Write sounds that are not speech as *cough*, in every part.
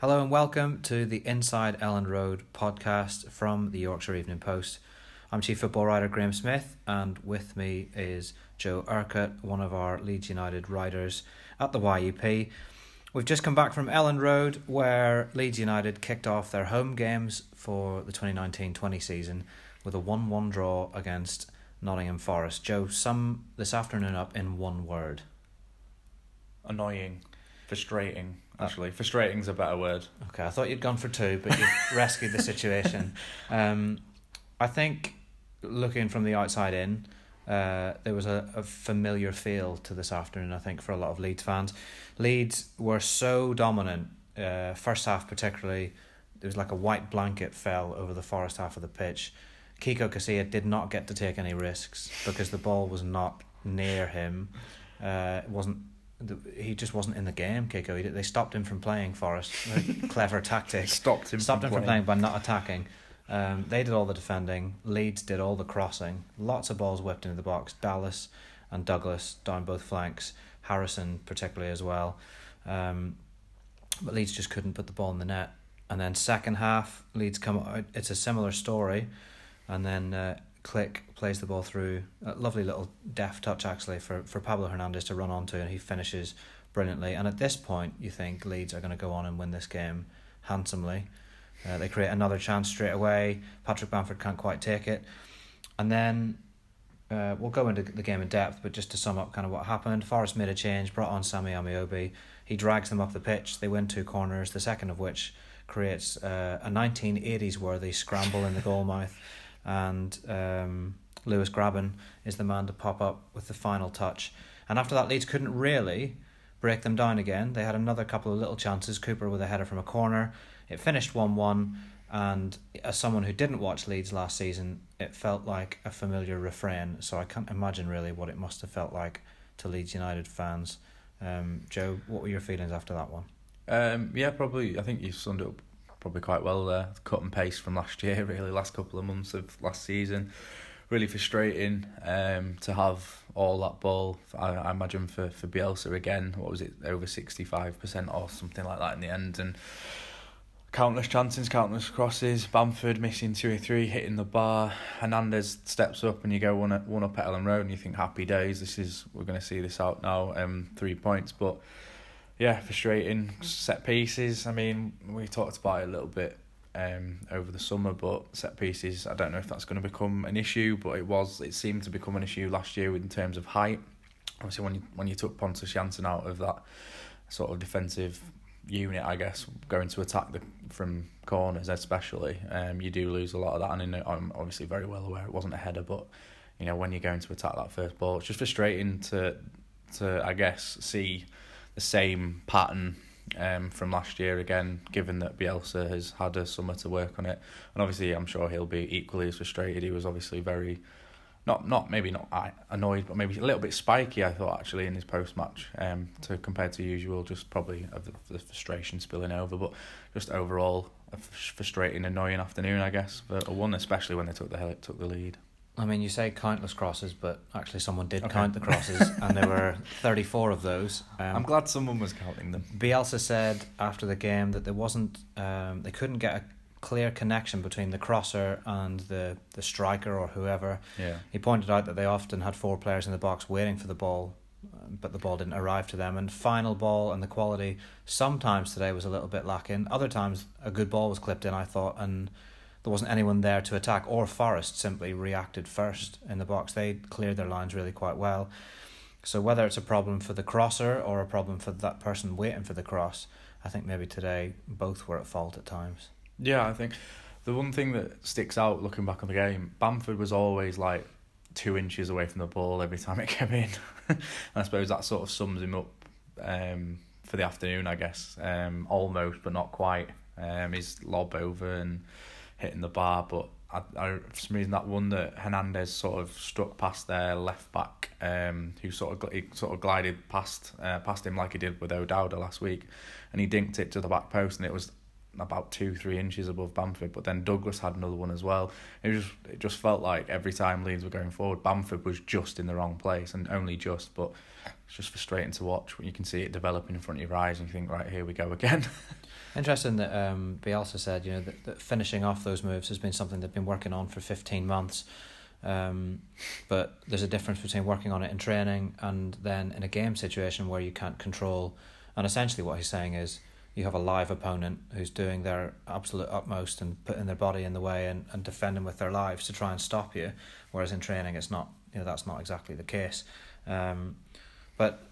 Hello and welcome to the Inside Elland Road podcast from the Yorkshire Evening Post. I'm Chief Football Writer Graham Smith, and with me is Joe Urquhart, one of our Leeds United writers at the YEP. We've just come back from Elland Road, where Leeds United kicked off their home games for the 2019 20 season with a 1 1 draw against Nottingham Forest. Joe, sum this afternoon up in one word. Annoying, frustrating. Actually, frustrating's a better word. Okay, I thought you'd gone for two, but you've *laughs* rescued the situation. Um, I think looking from the outside in, uh, there was a, a familiar feel to this afternoon, I think, for a lot of Leeds fans. Leeds were so dominant, uh, first half particularly, there was like a white blanket fell over the Forest half of the pitch. Kiko Casilla did not get to take any risks because the ball was not near him. Uh, it wasn't he just wasn't in the game. Kiko, they stopped him from playing Forest. *laughs* Clever tactic. Stopped him. Stopped from him from playing. playing by not attacking. Um, they did all the defending. Leeds did all the crossing. Lots of balls whipped into the box. Dallas and Douglas down both flanks. Harrison particularly as well. Um, but Leeds just couldn't put the ball in the net. And then second half, Leeds come out. It's a similar story, and then uh, Klich plays the ball through. A lovely little deft touch actually for, for Pablo Hernandez to run onto, and he finishes brilliantly. And at this point, you think Leeds are going to go on and win this game handsomely. Uh, they create another chance straight away. Patrick Bamford can't quite take it. And then uh, we'll go into the game in depth, but just to sum up kind of what happened, Forest made a change, brought on Sammy Ameobi. He drags them up the pitch. They win two corners, the second of which creates uh, a 1980s worthy scramble in the goal mouth. And um, Lewis Grabban is the man to pop up with the final touch. And after that, Leeds couldn't really break them down again. They had another couple of little chances. Cooper with a header from a corner. It finished 1 1, and as someone who didn't watch Leeds last season, it felt like a familiar refrain. So I can't imagine really what it must have felt like to Leeds United fans. Um, Joe, what were your feelings after that one? Um, yeah, probably. I think you summed it up probably quite well there. Cut and paste from last year, *laughs* really, last couple of months of last season. Really frustrating um, to have all that ball. I, I imagine for, for Bielsa again, what was it, over 65% or something like that in the end. And countless chances, countless crosses. Bamford missing two or three, hitting the bar. Hernandez steps up, and you go one at, one up at Elland Road, and you think happy days. This is we're going to see this out now. Um, three points, but yeah, frustrating set pieces. I mean, we talked about it a little bit um over the summer, but set pieces. I don't know if that's going to become an issue, but it was. It seemed to become an issue last year in terms of height. Obviously, when you when you took Pontus Jansson out of that sort of defensive unit, I guess, going to attack the from corners especially, um, you do lose a lot of that. And I'm obviously very well aware it wasn't a header, but you know when you're going to attack that first ball, it's just frustrating to to I guess see the same pattern um, from last year again, given that Bielsa has had a summer to work on it. And obviously, I'm sure he'll be equally as frustrated. He was obviously very, not not maybe not annoyed, but maybe a little bit spiky. I thought actually in his post match, um, to compared to usual, just probably of the, frustration spilling over, but just overall a frustrating, annoying afternoon, I guess, for a one, especially when they took the took the lead. I mean, you say countless crosses, but actually, someone did okay. count the crosses, *laughs* and there were 34 of those. Um, I'm glad someone was counting them. Bielsa said after the game that there wasn't, um, they couldn't get a clear connection between the crosser and the, the striker or whoever. Yeah. He pointed out that they often had four players in the box waiting for the ball, but the ball didn't arrive to them. And final ball and the quality sometimes today was a little bit lacking. Other times, a good ball was clipped in, I thought, and there wasn't anyone there to attack, or Forest simply reacted first in the box. They cleared their lines really quite well. So whether it's a problem for the crosser or a problem for that person waiting for the cross, I think maybe today both were at fault at times. Yeah, I think the one thing that sticks out looking back on the game, Bamford was always like two inches away from the ball every time it came in. and *laughs* I suppose that sort of sums him up um, for the afternoon, I guess. Um, almost, but not quite. Um, his lob over and hitting the bar, but I, I, for some reason that one that Hernandez sort of struck past their left back, um, who sort of he sort of glided past uh, past him like he did with O'Dowda last week, and he dinked it to the back post, and it was about two, three inches above Bamford, but then Douglas had another one as well. It just it just felt like every time Leeds were going forward, Bamford was just in the wrong place and only just, but it's just frustrating to watch when you can see it developing in front of your eyes and you think, right, here we go again. *laughs* Interesting that um, Bielsa said, you know, that, that finishing off those moves has been something they've been working on for 15 months. Um, but there's a difference between working on it in training and then in a game situation where you can't control. And essentially, what he's saying is you have a live opponent who's doing their absolute utmost and putting their body in the way and, and defending with their lives to try and stop you. Whereas in training, it's not, you know, that's not exactly the case. Um, but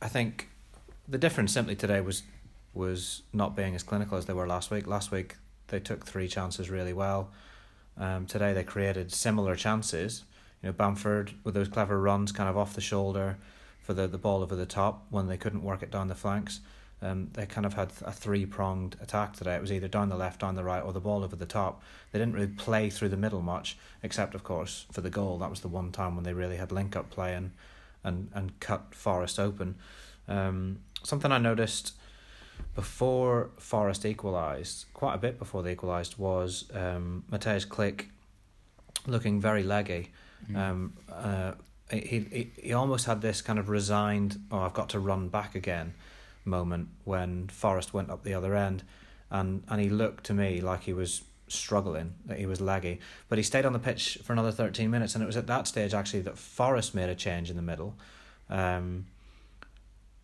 I think the difference simply today was was not being as clinical as they were last week. Last week they took three chances really well. Um, today they created similar chances. You know, Bamford with those clever runs, kind of off the shoulder, for the the ball over the top when they couldn't work it down the flanks. Um, they kind of had a three pronged attack today. It was either down the left, down the right, or the ball over the top. They didn't really play through the middle much, except of course for the goal. That was the one time when they really had link up play and and, and cut Forest open. Um, something I noticed before Forest equalised, quite a bit before they equalised, was um, Mateusz Klich looking very leggy. Mm. Um, uh, he, he he almost had this kind of resigned, oh, I've got to run back again moment when Forest went up the other end, and and he looked to me like he was struggling, that he was leggy. But he stayed on the pitch for another thirteen minutes, and it was at that stage actually that Forest made a change in the middle. Um,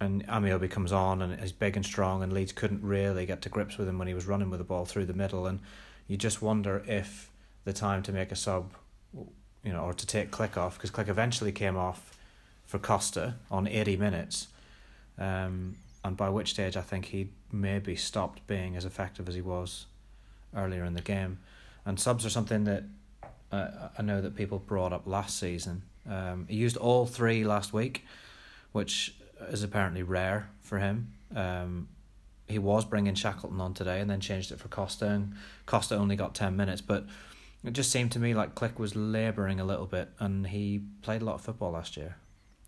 and Ameobi comes on and is big and strong, and Leeds couldn't really get to grips with him when he was running with the ball through the middle, and you just wonder if the time to make a sub, you know, or to take Klich off because Klich eventually came off for Costa on eighty minutes, um, and by which stage I think he maybe stopped being as effective as he was earlier in the game, and subs are something that uh, I know that people brought up last season. Um, he used all three last week, which is apparently rare for him. Um, he was bringing Shackleton on today and then changed it for Costa, and Costa only got 10 minutes. But it just seemed to me like Klich was labouring a little bit, and he played a lot of football last year.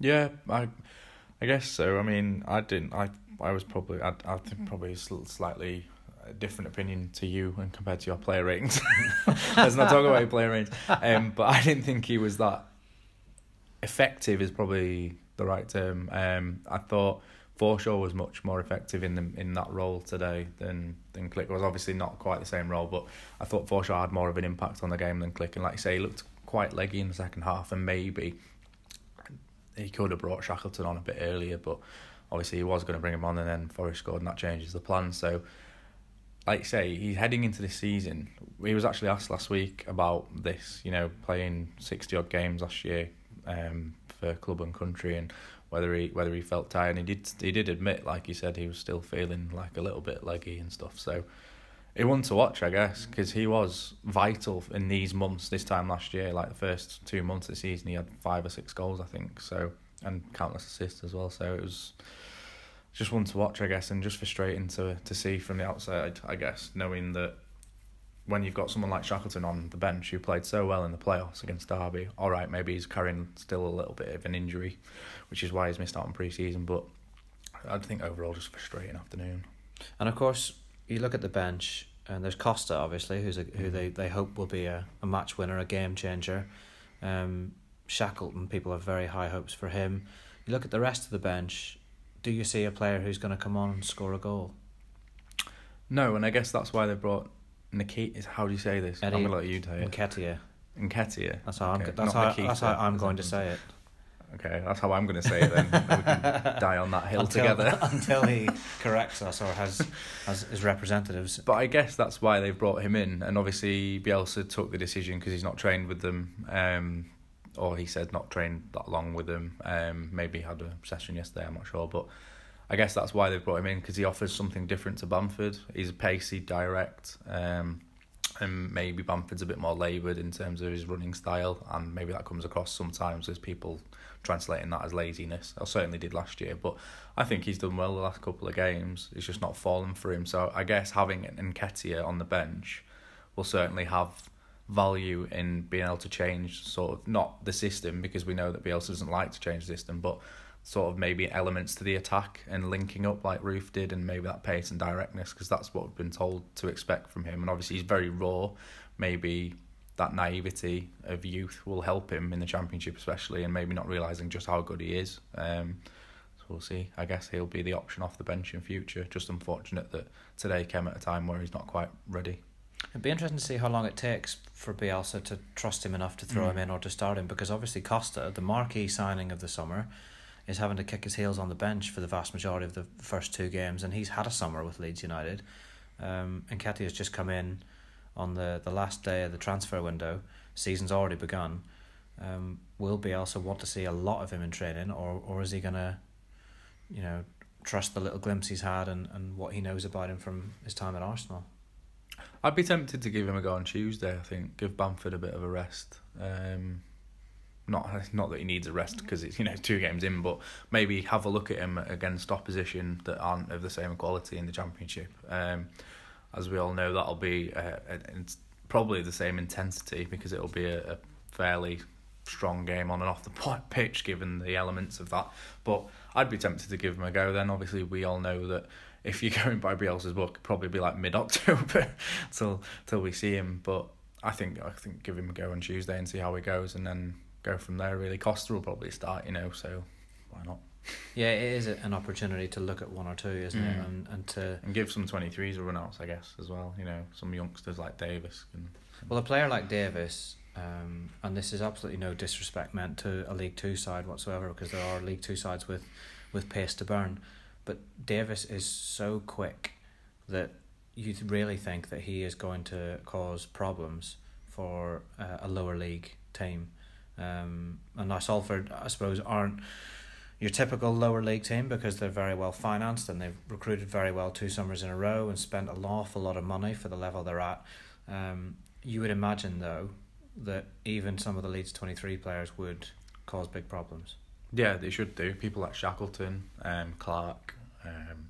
Yeah, I, I guess so. I mean, I didn't. I, I was probably. I, I think probably slightly different opinion to you and compared to your player ratings. *laughs* Let's not talk about your player ratings. Um, but I didn't think he was that effective. Is probably the right term. Um, I thought Forshaw was much more effective in the in that role today than than Klich was. Obviously not quite the same role, but I thought Forshaw had more of an impact on the game than Klich. And like you say, he looked quite leggy in the second half, and maybe he could have brought Shackleton on a bit earlier, but obviously he was going to bring him on, and then Forest scored, and that changes the plan. So. Like you say, he's heading into this season. He was actually asked last week about this, you know, playing sixty odd games last year, um, for club and country and whether he whether he felt tired. And he did he did admit, like he said, he was still feeling like a little bit leggy and stuff. So it one to watch, I guess, because he was vital in these months. This time last year, like the first two months of the season, he had five or six goals, I think. So and countless assists as well. So it was just one to watch, I guess, and just frustrating to to see from the outside, I guess, knowing that when you've got someone like Shackleton on the bench who played so well in the playoffs against Derby, all right, maybe he's carrying still a little bit of an injury, which is why he's missed out on pre-season. But I think overall just frustrating afternoon. And of course, you look at the bench, and there's Costa, obviously, who's a, who mm-hmm. they, they hope will be a, a match winner, a game changer. Um, Shackleton, people have very high hopes for him. You look at the rest of the bench. Do you see a player who's going to come on and score a goal? No, and I guess that's why they brought Nikita. How do you say this? Eddie I'm gonna let you say it. Nketiah. Nketiah. That's how okay. I'm. That's how. Nikita, that's how I'm going to say it. Okay, that's how I'm going to say it then. we can *laughs* die on that hill until, together *laughs* until he *laughs* corrects us or has has his representatives. But I guess that's why they've brought him in, and obviously Bielsa took the decision because he's not trained with them, um, or he said not trained that long with them. Um, maybe had a session yesterday. I'm not sure, but I guess that's why they've brought him in because he offers something different to Bamford. He's pacey, direct, um, and maybe Bamford's a bit more laboured in terms of his running style, and maybe that comes across sometimes as people translating that as laziness. I certainly did last year, but I think he's done well the last couple of games. It's just not fallen for him. So I guess having Nketiah on the bench will certainly have value in being able to change sort of not the system because we know that Bielsa doesn't like to change the system, but sort of maybe elements to the attack and linking up like Roofe did, and maybe that pace and directness because that's what we've been told to expect from him. And obviously he's very raw. Maybe that naivety of youth will help him in the championship, especially, and maybe not realizing just how good he is. Um, so we'll see. I guess he'll be the option off the bench in future. Just unfortunate that today came at a time where he's not quite ready. It'd be interesting to see how long it takes for Bielsa to trust him enough to throw mm. him in or to start him because obviously Costa, the marquee signing of the summer, is having to kick his heels on the bench for the vast majority of the first two games, and he's had a summer with Leeds United. Um, Nketiah has just come in on the, the last day of the transfer window. Season's already begun. Um, will also want to see a lot of him in training, or or is he gonna, you know, trust the little glimpse he's had and, and what he knows about him from his time at Arsenal? I'd be tempted to give him a go on Tuesday. I think give Bamford a bit of a rest. Um, not *laughs* not that he needs a rest because it's you know two games in, but maybe have a look at him against opposition that aren't of the same quality in the championship. Um, as we all know, that'll be a, probably the same intensity because it'll be a, a fairly strong game on and off the *laughs* pitch given the elements of that. But I'd be tempted to give him a go. Then obviously we all know that if you're *laughs* going by Bielsa's book, probably be like mid October till till we see him. But I think I think give him a go on Tuesday and see how he goes, and then go from there. Really, Costa will probably start, you know. So why not? Yeah, it is an opportunity to look at one or two, isn't mm. it, and and to and give some twenty threes a run outs, I guess, as well. You know, some youngsters like Davis. Can, well, a player like Davis, um, and this is absolutely no disrespect meant to a League Two side whatsoever, because there are League Two sides with with pace to burn, but Davis is so quick that you really think that he is going to cause problems for uh, a lower league team. Um, and now Salford, I suppose, aren't your typical lower league team because they're very well financed and they've recruited very well two summers in a row and spent an awful lot of money for the level they're at. Um, you would imagine, though, that even some of the Leeds 23 players would cause big problems. Yeah, they should do. People like Shackleton, um, Clarke, um,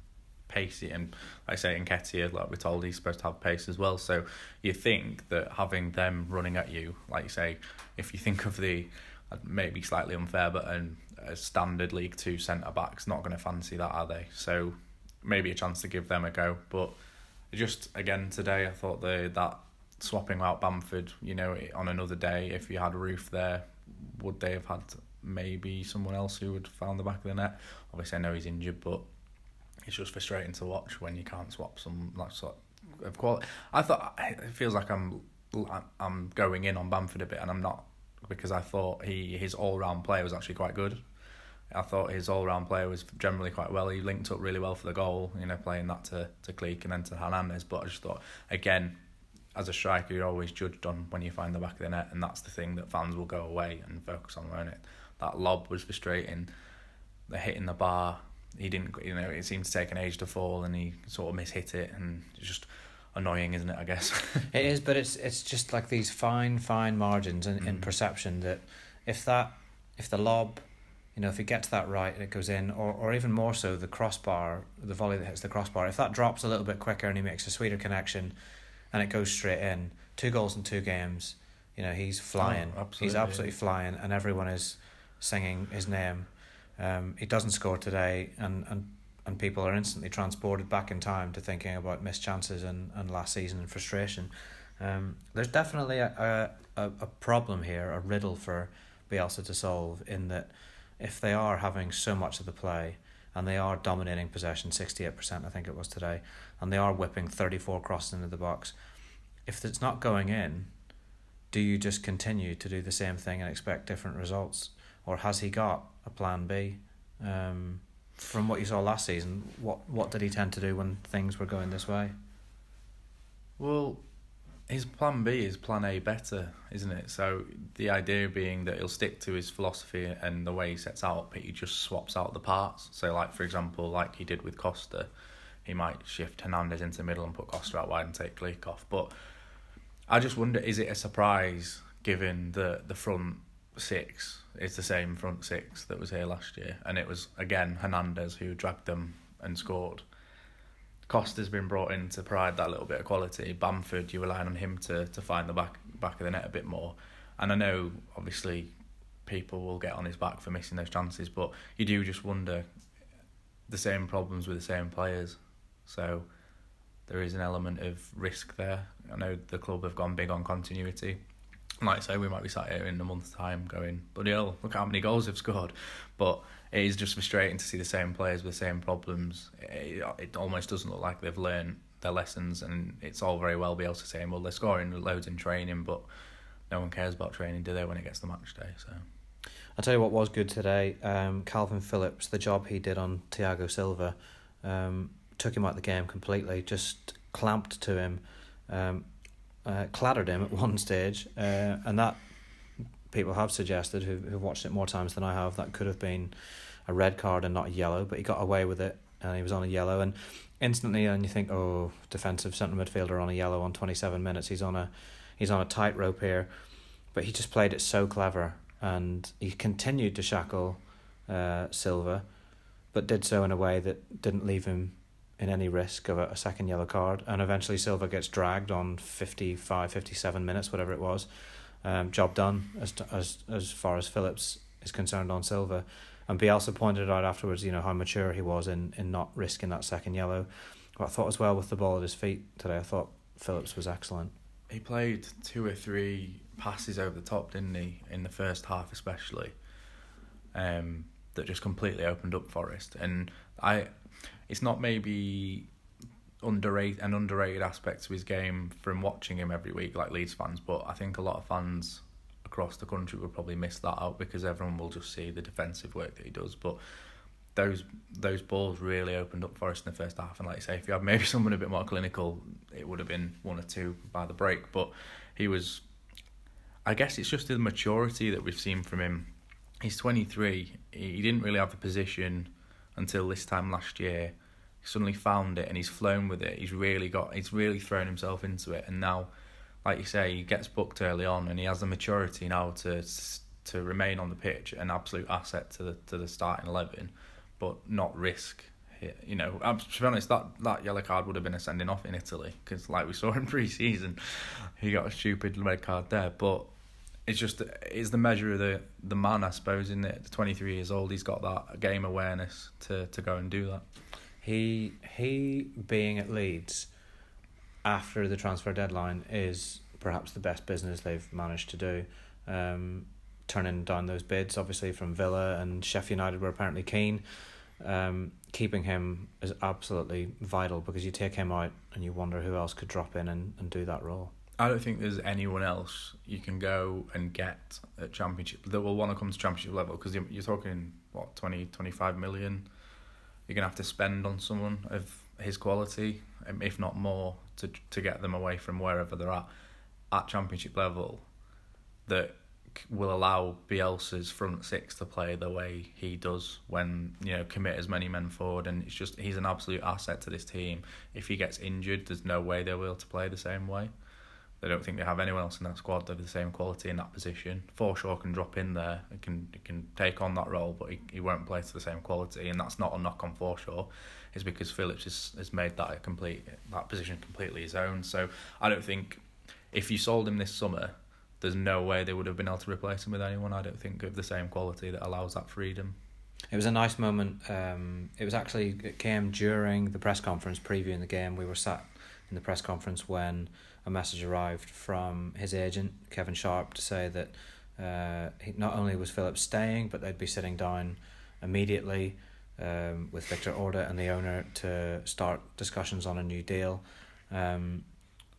Pacey, and like I say, Nketiah, like we're told, he's supposed to have pace as well. So you think that having them running at you, like you say, if you think of the uh, maybe slightly unfair, but an, a standard League Two centre back's not going to fancy that, are they? So maybe a chance to give them a go. But just again today, I thought the that swapping out Bamford, you know, on another day, if you had Roofe there, would they have had maybe someone else who would found the back of the net? Obviously, I know he's injured, but it's just frustrating to watch when you can't swap some like sort of quality. I thought it feels like I'm I'm going in on Bamford a bit, and I'm not because I thought he his all round play was actually quite good. I thought his all round play was generally quite well. He linked up really well for the goal, you know, playing that to to Klich and then to Hernandez. But I just thought again, as a striker, you're always judged on when you find the back of the net, and that's the thing that fans will go away and focus on. Won't it? That lob was frustrating. The hitting the bar, he didn't. You know, it seemed to take an age to fall, and he sort of mishit it, and just annoying, isn't it? I guess *laughs* it is, but it's it's just like these fine, fine margins in, mm. in perception that if that if the lob, you know, if it gets that right and it goes in, or or even more so the crossbar, the volley that hits the crossbar, if that drops a little bit quicker and he makes a sweeter connection, and it goes straight in, two goals in two games, you know, he's flying. Oh, absolutely. He's absolutely flying, and everyone is singing his name. Um, he doesn't score today, and and and people are instantly transported back in time to thinking about missed chances and, and last season and frustration. Um, there's definitely a, a, a problem here, a riddle for Bielsa to solve in that if they are having so much of the play and they are dominating possession, 68% I think it was today, and they are whipping 34 crosses into the box, if it's not going in, do you just continue to do the same thing and expect different results? Or has he got a plan B? Um, from what you saw last season, what what did he tend to do when things were going this way? Well, his plan B is plan A better, isn't it? So the idea being that he'll stick to his philosophy and the way he sets out, but he just swaps out the parts. So, like for example, like he did with Costa, he might shift Hernandez into middle and put Costa out wide and take Klich off. But I just wonder, is it a surprise given the the front six is the same front six that was here last year, and it was again Hernandez who dragged them and scored. Costa's been brought in to provide that little bit of quality. Bamford, you're relying on him to, to find the back back of the net a bit more. And I know, obviously, people will get on his back for missing those chances. But you do just wonder the same problems with the same players. So there is an element of risk there. I know the club have gone big on continuity. Like I say, we might be sat here in a month's time going, bloody hell, look how many goals they've scored. But it is just frustrating to see the same players with the same problems. It, it almost doesn't look like they've learned their lessons, and it's all very well be able to say, well, they're scoring loads in training, but no one cares about training, do they, when it gets to match day? So. I'll tell you what was good today. Um, Kalvin Phillips, the job he did on Tiago Silva, um, took him out of the game completely. Just clamped to him, um, uh, clattered him at *laughs* one stage, uh, and that people have suggested who who watched it more times than I have that could have been a red card and not a yellow, but he got away with it and he was on a yellow and instantly and you think oh defensive central midfielder on a yellow on 27 minutes he's on a he's on a tightrope here. But he just played it so clever and he continued to shackle uh, Silva, but did so in a way that didn't leave him in any risk of a, a, second yellow card. And eventually Silva gets dragged on 55, 57 minutes, whatever it was. Um, job done as to, as as far as Phillips is concerned on Silva. And Bielsa pointed out afterwards, you know, how mature he was in, in not risking that second yellow. But I thought as well with the ball at his feet today, I thought Phillips was excellent. He played two or three passes over the top, didn't he, in the first half especially, um, that just completely opened up Forest. And I, it's not maybe underrated an underrated aspect to his game from watching him every week like Leeds fans, but I think a lot of fans across the country will probably miss that out because everyone will just see the defensive work that he does. But those those balls really opened up for us in the first half. And like I say, if you had maybe *laughs* someone a bit more clinical, it would have been one or two by the break. But he was I guess it's just the maturity that we've seen from him. He's 23. He didn't really have a position until this time last year. He suddenly found it and he's flown with it. He's really got. He's really thrown himself into it. And now, like you say, he gets booked early on and he has the maturity now to to remain on the pitch, an absolute asset to the to the starting eleven, but not risk you know, to be honest, that, that yellow card would have been a sending off in Italy because, like we saw in *laughs* pre-season, he got a stupid red card there. But it's just it's the measure of the the man, I suppose. In it, twenty three years old, he's got that game awareness to to go and do that. He he being at Leeds after the transfer deadline is perhaps the best business they've managed to do. Um, turning down those bids, obviously from Villa and Sheffield United were apparently keen. Um, keeping him is absolutely vital because you take him out and you wonder who else could drop in and, and do that role. I don't think there's anyone else you can go and get at championship that will want to come to championship level because you're, you're talking what 20 25 million? You're going to have to spend on someone of his quality um, if not more to to get them away from wherever they're at at championship level that will allow Bielsa's front six to play the way he does when you know commit as many men forward and it's just he's an absolute asset to this team. If he gets injured there's no way they'll be able to play the same way they don't think they have anyone else in that squad of the same quality in that position. Forshaw can drop in there, he can he can take on that role, but he, he won't play to the same quality, and that's not a knock on Forshaw. It's because Phillips has, has made that a complete that position completely his own. So I don't think if you sold him this summer, there's no way they would have been able to replace him with anyone. I don't think of the same quality that allows that freedom. It was a nice moment. Um, it was actually it came during the press conference previewing the game. We were sat in the press conference when a message arrived from his agent Kevin Sharp to say that uh, he, not only was Phillips staying, but they'd be sitting down immediately um, with Victor Orta and the owner to start discussions on a new deal. Um,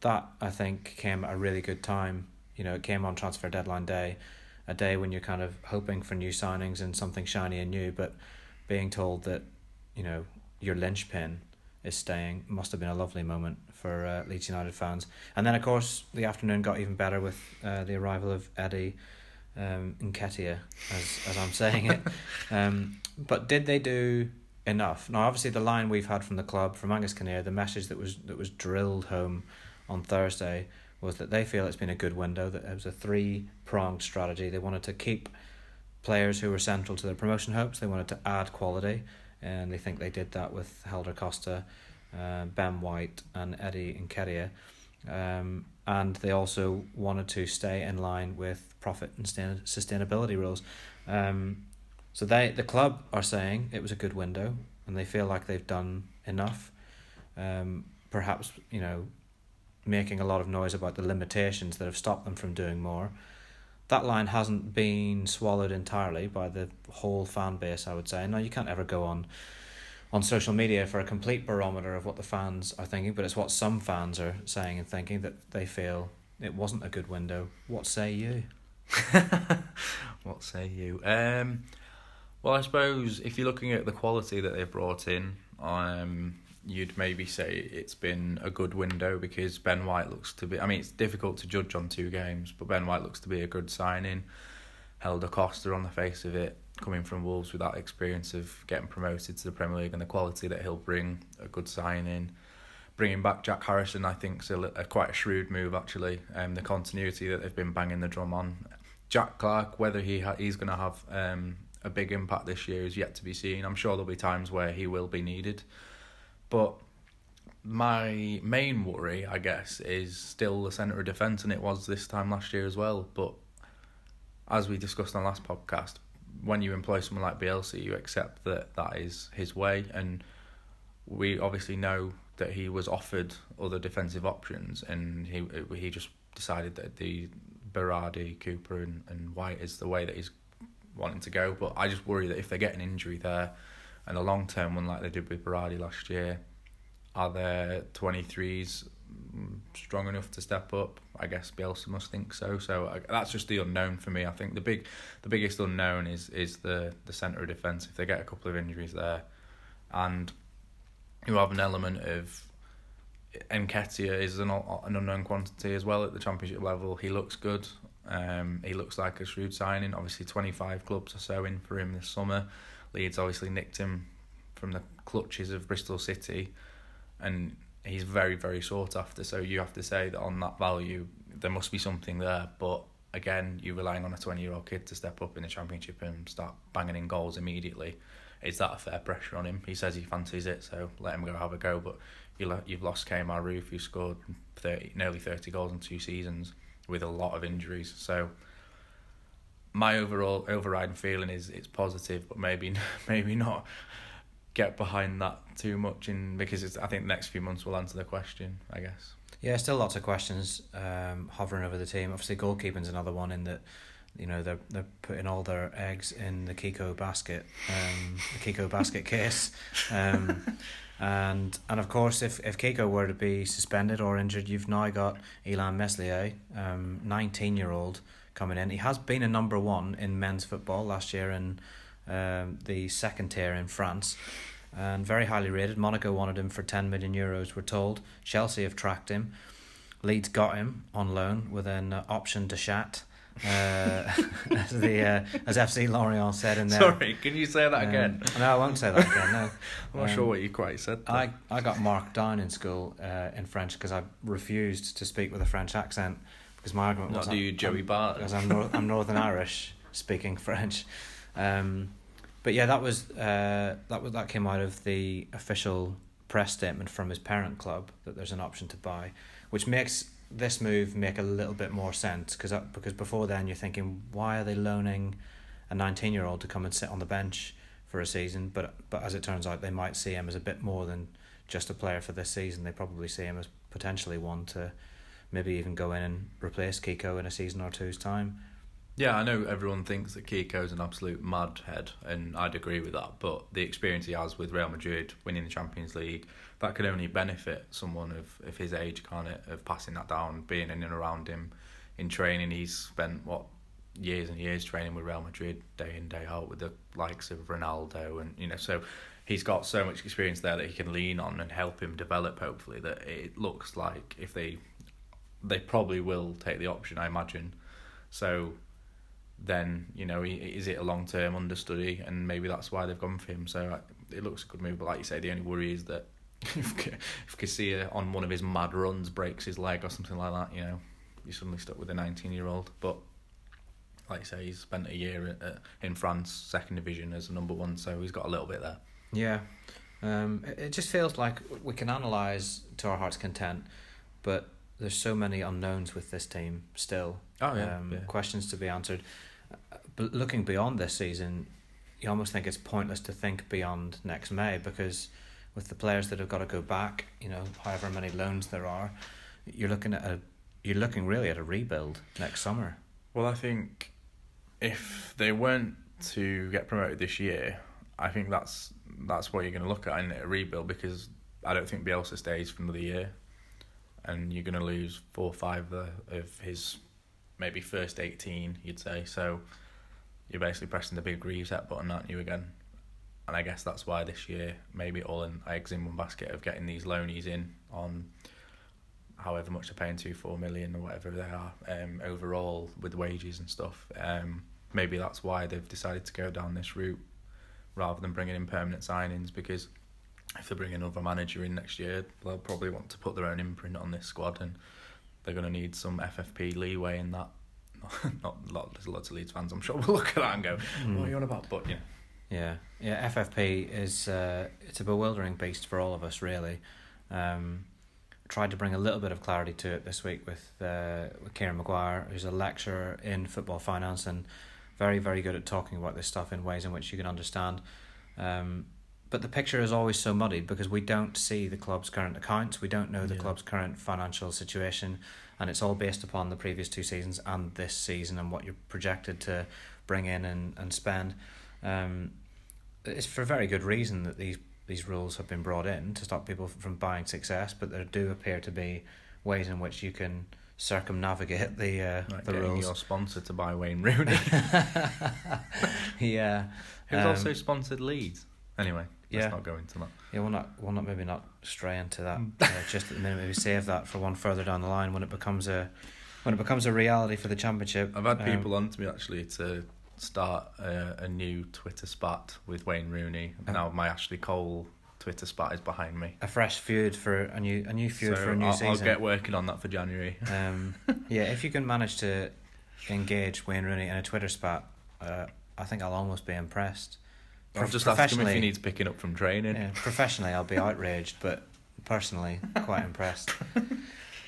that I think came at a really good time. You know, it came on transfer deadline day, a day when you're kind of hoping for new signings and something shiny and new, but being told that, you know, your linchpin is staying must have been a lovely moment for uh, Leeds United fans. And then, of course, the afternoon got even better with uh, the arrival of Eddie um, Nketiah, as, as I'm saying it. *laughs* um, but did they do enough? Now, obviously, the line we've had from the club, from Angus Kinnear, the message that was that was drilled home on Thursday was that they feel it's been a good window, that it was a three pronged strategy. They wanted to keep players who were central to their promotion hopes, they wanted to add quality, and they think they did that with Helder Costa uh, Ben White and Eddie Nketiah. Um, and they also wanted to stay in line with profit and sustain- sustainability rules. Um, so they the club are saying it was a good window, and they feel like they've done enough. Um, perhaps you know, making a lot of noise about the limitations that have stopped them from doing more. That line hasn't been swallowed entirely by the whole fan base. I would say. No, you can't ever go on on social media for a complete barometer of what the fans are thinking, but it's what some fans are saying and thinking that they feel it wasn't a good window. What say you? *laughs* what say you? Um, well, I suppose if you're looking at the quality that they've brought in, um, you'd maybe say it's been a good window because Ben White looks to be. I mean, it's difficult to judge on two games, but Ben White looks to be a good signing. Helder Costa on the face of it coming from Wolves with that experience of getting promoted to the Premier League and the quality that he'll bring, a good signing. Bringing back Jack Harrison, I think, is a, a quite a shrewd move actually. Um, the continuity that they've been banging the drum on. Jack Clarke, whether he ha- he's going to have um, a big impact this year is yet to be seen. I'm sure there'll be times where he will be needed, but my main worry, I guess, is still the centre of defence, and it was this time last year as well. But as we discussed on the last podcast, when you employ someone like Bielsa, you accept that that is his way, and we obviously know that he was offered other defensive options, and he he just decided that the Berardi, Cooper, and, and White is the way that he's wanting to go. But I just worry that if they get an injury there, and a long term one like they did with Berardi last year, are there twenty threes strong enough to step up? I guess Bielsa must think so. So that's just the unknown for me. I think the big, the biggest unknown is is the the centre of defence. If they get a couple of injuries there, and you have an element of Nketiah is an an unknown quantity as well at the championship level. He looks good. Um, he looks like a shrewd signing. Obviously, twenty five clubs or so in for him this summer. Leeds obviously nicked him from the clutches of Bristol City, and he's very very sought after. So you have to say that on that value, there must be something there. But again, you're relying on a twenty year old kid to step up in the championship and start banging in goals immediately. Is that a fair pressure on him? He says he fancies it, so let him go have a go. But you've lost Kemar Roofe, who scored 30, nearly 30 goals in two seasons with a lot of injuries. So my overall overriding feeling is it's positive, but maybe *laughs* maybe not get behind that too much in because it's, I think the next few months will answer the question. I guess. Yeah, still lots of questions um, hovering over the team. Obviously, goalkeeping's another one in that you know they're they're putting all their eggs in the Kiko basket, um, the Kiko basket *laughs* case, um, and and of course if if Kiko were to be suspended or injured, you've now got Illan Meslier, um, nineteen year old coming in. He has been a number one in men's football last year in um, the second tier in France and very highly rated. Monaco wanted him for 10 million euros, we're told. Chelsea have tracked him. Leeds got him on loan with an uh, option to chat. Uh, *laughs* as the uh, as FC Lorient said in there. Sorry, can you say that um, again? No, I won't say that again. No, *laughs* I'm not um, sure what you quite said. I I got marked down in school uh, in French because I refused to speak with a French accent because my argument not was do you Joey Bart because I'm I'm Northern Irish speaking *laughs* French. Um, but yeah, that was uh, that was that came out of the official press statement from his parent club that there's an option to buy, which makes this move make a little bit more sense because because before then you're thinking why are they loaning a 19 year old to come and sit on the bench for a season? But but as it turns out they might see him as a bit more than just a player for this season. They probably see him as potentially one to maybe even go in and replace Kiko in a season or two's time yeah, I know everyone thinks that Kiko's an absolute mad head, and I'd agree with that. But the experience he has with Real Madrid, winning the Champions League, that could only benefit someone of, of his age, can't it? Of passing that down, being in and around him in training. He's spent, what, years and years training with Real Madrid, day in, day out, with the likes of Ronaldo. And, you know, so he's got so much experience there that he can lean on and help him develop, hopefully, that it looks like if they. They probably will take the option, I imagine. So then you know is it a long term understudy, and maybe that's why they've gone for him. So it looks a good move, but like you say, the only worry is that *laughs* if Casilla on one of his mad runs breaks his leg or something like that, you know, you're suddenly stuck with a 19 year old. But like you say, he's spent a year at, in France, second division as a number one, so he's got a little bit there. Yeah, um, it just feels like we can analyse to our heart's content, but there's so many unknowns with this team still. Oh yeah, um, yeah. questions to be answered. But looking beyond this season, you almost think it's pointless to think beyond next May because with the players that have got to go back, you know, however many loans there are, you're looking at a you're looking really at a rebuild next summer. Well, I think if they weren't to get promoted this year, I think that's that's what you're going to look at in a rebuild because I don't think Bielsa stays for another year, and you're going to lose four or five of, his maybe first eighteen, you'd say. So you're basically pressing the big reset button, aren't you again? And I guess that's why this year maybe all in eggs in one basket of getting these loanies in on however much they're paying two four million or whatever they are um, overall with wages and stuff. Um, maybe that's why they've decided to go down this route rather than bringing in permanent signings because if they bring another manager in next year, they'll probably want to put their own imprint on this squad and they're going to need some FFP leeway in that. *laughs* Not a lot, there's lots of Leeds fans, I'm sure, *laughs* will look at that and go, "What are you on about?" But yeah, Yeah, yeah. FFP is uh, it's a bewildering beast for all of us, really. Um, tried to bring a little bit of clarity to it this week with uh, with Kieran Maguire, who's a lecturer in football finance and very very good at talking about this stuff in ways in which you can understand. Um, but the picture is always so muddied because we don't see the club's current accounts, we don't know the Yeah. club's current financial situation, and it's all based upon the previous two seasons and this season and what you're projected to bring in and, and spend. Um, it's for a very good reason that these these rules have been brought in to stop people from buying success, but there do appear to be ways in which you can circumnavigate the uh, like the rules. your sponsor to buy Wayne Rooney, *laughs* yeah, who's Um, also sponsored Leeds. Anyway, let's yeah. not go into that. yeah. We'll not we'll not maybe not stray into that uh, just at the minute. Maybe save that for one further down the line when it becomes a when it becomes a reality for the championship. I've had Um, people on to me actually to start a, a new Twitter spat with Wayne Rooney. Uh. Now my Ashley Cole Twitter spat is behind me. a fresh feud for a new a new feud so for a new I'll, season. I'll get working on that for January. *laughs* Um, yeah, if you can manage to engage Wayne Rooney in a Twitter spat, uh, I think I'll almost be impressed. I'll just ask him if he professionally- needs picking up from training. Yeah, professionally, I'll be outraged, but personally, quite impressed. *laughs*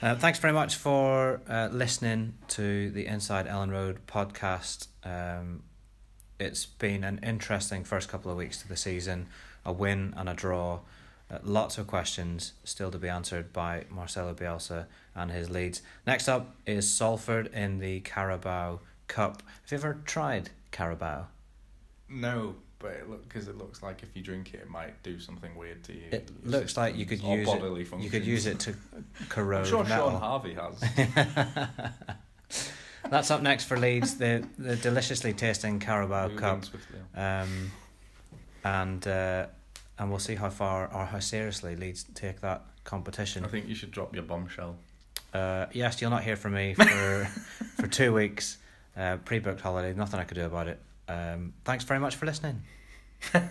Uh, thanks very much for uh, listening to the Inside Elland Road podcast. Um, it's been an interesting first couple of weeks to the season, a win and a draw. Uh, lots of questions still to be answered by Marcelo Bielsa and his Leeds. Next up is Salford in the Carabao Cup. Have you ever tried Carabao? No, but it look because it looks like if you drink it, it might do something weird to you. It looks like you could use bodily it. functions. You could use it to corrode I'm sure metal. Sean Harvey has. *laughs* That's up next for Leeds, the the deliciously tasting Carabao Moving Cup, um, and uh, and we'll see how far or how seriously Leeds take that competition. I think you should drop your bombshell. Uh, yes, you'll not hear from me for *laughs* for two weeks. Uh, pre-booked holiday, nothing I could do about it. Um, thanks very much for listening. *laughs*